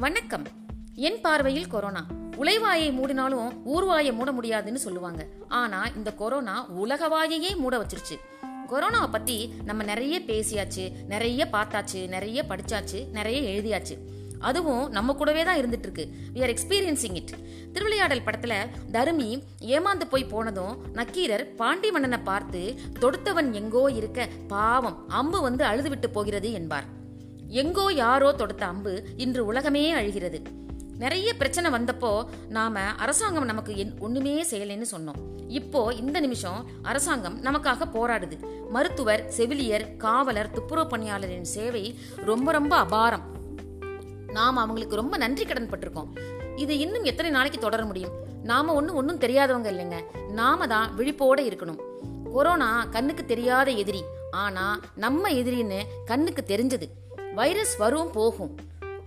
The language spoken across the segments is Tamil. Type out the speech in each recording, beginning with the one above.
வணக்கம். என் பார்வையில் கொரோனா. உலைவாயை மூடினாலும் ஊர்வாயை மூட முடியாதுன்னு சொல்லுவாங்க. ஆனா இந்த கொரோனா உலக வாயையே மூட வச்சிருச்சு. கொரோனாவை பத்தி நம்ம நிறைய பேசியாச்சு நிறைய பார்த்தாச்சு நிறைய படிச்சாச்சு நிறைய எழுதியாச்சு. அதுவும் நம்ம கூடவே தான் இருந்துட்டு இருக்கு we are experiencing it Thiruvilaiyadal படத்துல தருமி ஏமாந்து போய் போனதும் நக்கீரர் பாண்டி மன்னனை பார்த்து தொடுத்தவன் எங்கோ இருக்க பாவம் அம்பு வந்து அழுது விட்டு போகிறது என்பார். எங்கோ யாரோ தொடுத்த அம்பு இன்று உலகமே அழுகிறது. நிறைய பிரச்சனை வந்தப்போ நாம அரசாங்கம் நமக்கு என்- ஒண்ணுமே செய்யலைன்னு சொன்னோம். இப்போ இந்த நிமிஷம் அரசாங்கம் நமக்காக போராடுது. மருத்துவர் செவிலியர் காவலர் துப்புரவு பணியாளரின் சேவை ரொம்ப ரொம்ப அபாரம். நாம் அவங்களுக்கு ரொம்ப நன்றி கடன் பட்டிருக்கோம். இது இன்னும் எத்தனை நாளைக்கு தொடர முடியும்? நாம ஒன்றும் ஒன்றும் தெரியாதவங்க இல்லைங்க. நாம தான் விழிப்போட இருக்கணும். கொரோனா கண்ணுக்கு தெரியாத எதிரி. ஆனா நம்ம எதிரின்னு கண்ணுக்கு தெரிஞ்சது. வைரஸ் வரும் போகும்.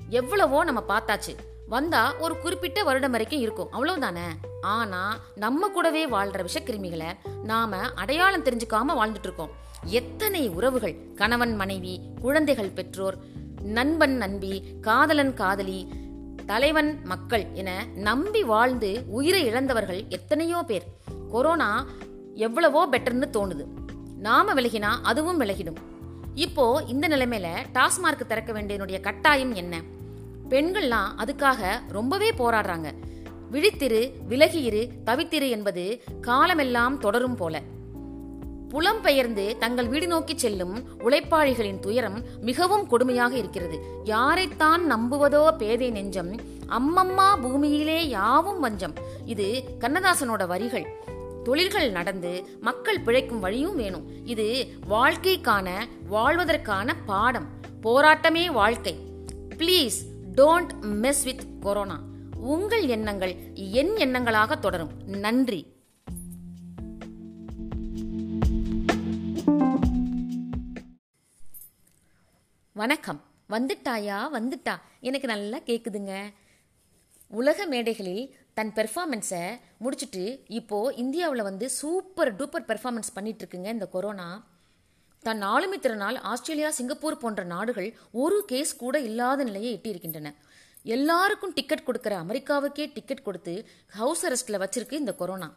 எவ்வளவோ நம்ம பார்த்தாச்சு. வந்தா ஒரு குறிப்பிட்ட வருடம் வரைக்கும் இருக்கும். அவ்வளவுதானே? ஆனா நம்ம கூடவே வாழ்ற விஷக்கிருமிகளை நாம அடையாளம் தெரிஞ்சுக்காம வாழ்ந்துட்டு இருக்கோம் எத்தனை உறவுகள்? கணவன் மனைவி குழந்தைகள் பெற்றோர் நண்பன் நண்பி காதலன் காதலி தலைவன் மக்கள் என நம்பி வாழ்ந்து உயிரை இழந்தவர்கள் எத்தனையோ பேர். கொரோனா எவ்வளவோ பெட்டர்னு தோணுது. நாம விலகினா அதுவும் விலகிடும். இப்போ இந்த நிலைமையில டாஸ்மார்க் திறக்க வேண்டியனுடைய கட்டாயம் என்ன? பெண்கள்லாம் அதுக்காக ரொம்பவே போராடுறாங்க. விழித்திரு விலகியிரு தவித்திரு என்பது காலமெல்லாம் தொடரும் போல. புலம்பெயர்ந்து தங்கள் வீடு நோக்கி செல்லும் உழைப்பாளிகளின் துயரம் மிகவும் கொடுமையாக இருக்கிறது. யாரைத்தான் நம்புவதோ பேதை நெஞ்சம் அம்மம்மா பூமியிலே யாவும் வஞ்சம். இது கண்ணதாசனோட வரிகள். தொழில்கள் நடந்து மக்கள் பிழைக்கும் வழியும் வேணும். இது வாழ்க்கைக்கான வாழ்வதற்கான பாடம். போராட்டமே வாழ்க்கை. Please don't mess with corona உங்கள் எண்ணங்கள் என் எண்ணங்களாக தொடரும். நன்றி. வணக்கம். வந்துட்டாயா? வந்துட்டா. எனக்கு நல்லா கேக்குதுங்க. உலக மேடைகளில் தன் பெர்ஃபார்மன்ஸை முடிச்சுட்டு இப்போது இந்தியாவில் வந்து சூப்பர் டூப்பர் பெர்ஃபார்மன்ஸ் பண்ணிகிட்ருக்குங்க இருக்குங்க இந்த கொரோனா தன் ஆளுமை திறனால் ஆஸ்திரேலியா சிங்கப்பூர் போன்ற நாடுகள் ஒரு கேஸ் கூட இல்லாத நிலையை எட்டியிருக்கின்றன. எல்லாருக்கும் டிக்கெட் கொடுக்குற அமெரிக்காவுக்கே டிக்கெட் கொடுத்து ஹவுஸ் அரெஸ்ட்ல வச்சிருக்கு இந்த கொரோனா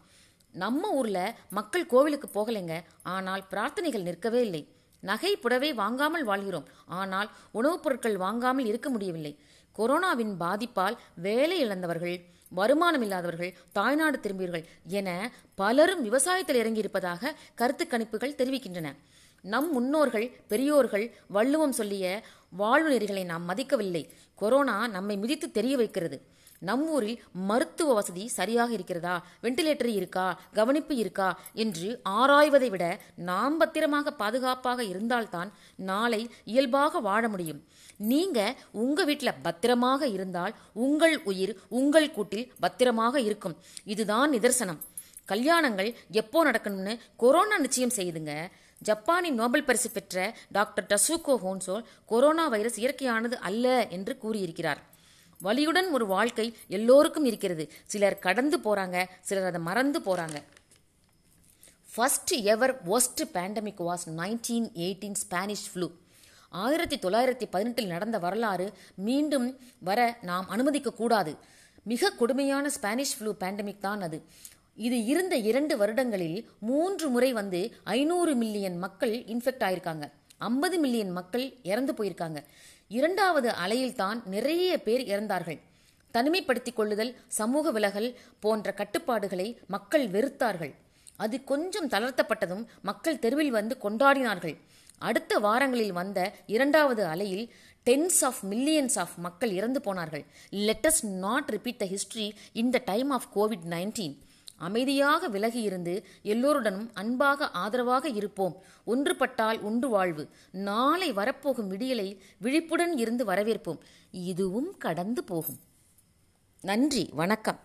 நம்ம ஊரில் மக்கள் கோவிலுக்கு போகலைங்க ஆனால் பிரார்த்தனைகள் நிற்கவே இல்லை. நகை புடவை வாங்காமல் வாழ்கிறோம். ஆனால் உணவுப் பொருட்கள் வாங்காமல் இருக்க முடியவில்லை. கொரோனாவின் பாதிப்பால் வேலை இழந்தவர்கள் வருமானம் இல்லாதவர்கள் தாய்நாடு திரும்பியவர்கள் என பலரும் விவசாயத்தில் இறங்கியிருப்பதாக கருத்து கணிப்புகள் தெரிவிக்கின்றன. நம் முன்னோர்கள் பெரியோர்கள் வள்ளுவம் சொல்லிய வாழ்வு நெறிகளை நாம் மதிக்கவில்லை. கொரோனா நம்மை மிதித்து தெரிய வைக்கிறது. நம் ஊரில் மருத்துவ வசதி சரியாக இருக்கிறதா? வெண்டிலேட்டர் இருக்கா? கவனிப்பு இருக்கா? என்று ஆராய்வதை விட நாம் பத்திரமாக பாதுகாப்பாக இருந்தால்தான் நாளை இயல்பாக வாழ முடியும். நீங்க உங்க வீட்டில் பத்திரமாக இருந்தால் உங்கள் உயிர் உங்கள் கூட்டில் பத்திரமாக இருக்கும். இதுதான் நிதர்சனம். கல்யாணங்கள் எப்போ நடக்கணும்னு கொரோனா நிச்சயம் செய்துங்க. ஜப்பானின் நோபல் பரிசு பெற்ற doctor Tasuku Honjo corona virus இயற்கையானது அல்ல என்று கூறியிருக்கிறார். வலியுடன் ஒரு வாழ்க்கை எல்லோருக்கும் இருக்கிறது. சிலர் கடந்து போகிறாங்க சிலர் அதை மறந்து போகிறாங்க first ever worst pandemic was nineteen eighteen Spanish flu ஆயிரத்தி தொள்ளாயிரத்தி பதினெட்டில் நடந்த வரலாறு மீண்டும் வர நாம் அனுமதிக்கக்கூடாது மிக கொடுமையான ஸ்பானிஷ் ஃப்ளூ பேண்டமிக் தான் அது. இது இருந்த இரண்டு வருடங்களில் மூன்று முறை வந்து ஐநூறு மில்லியன் மக்கள் இன்ஃபெக்ட் ஆயிருக்காங்க. ஐம்பது மில்லியன் மக்கள் இறந்து போயிருக்காங்க. இரண்டாவது அலையில்தான் நிறைய பேர் இறந்தார்கள். தனிமைப்படுத்திக் கொள்ளுதல் சமூக விலகல் போன்ற கட்டுப்பாடுகளை மக்கள் வெறுத்தார்கள். அது கொஞ்சம் தளர்த்தப்பட்டதும் மக்கள் தெருவில் வந்து கொண்டாடினார்கள். அடுத்த வாரங்களில் வந்த இரண்டாவது அலையில் டென்ஸ் ஆஃப் மில்லியன்ஸ் ஆஃப் மக்கள் இறந்து போனார்கள். Let us not repeat the history in the time of COVID nineteen அமைதியாக விலகி இருந்து எல்லோருடனும் அன்பாக ஆதரவாக இருப்போம். ஒன்றுபட்டால் உண்டு வாழ்வு. நாளை வரப்போகும் விடியலை விழிப்புடன் இருந்து வரவேற்போம். இதுவும் கடந்து போகும். நன்றி. வணக்கம்.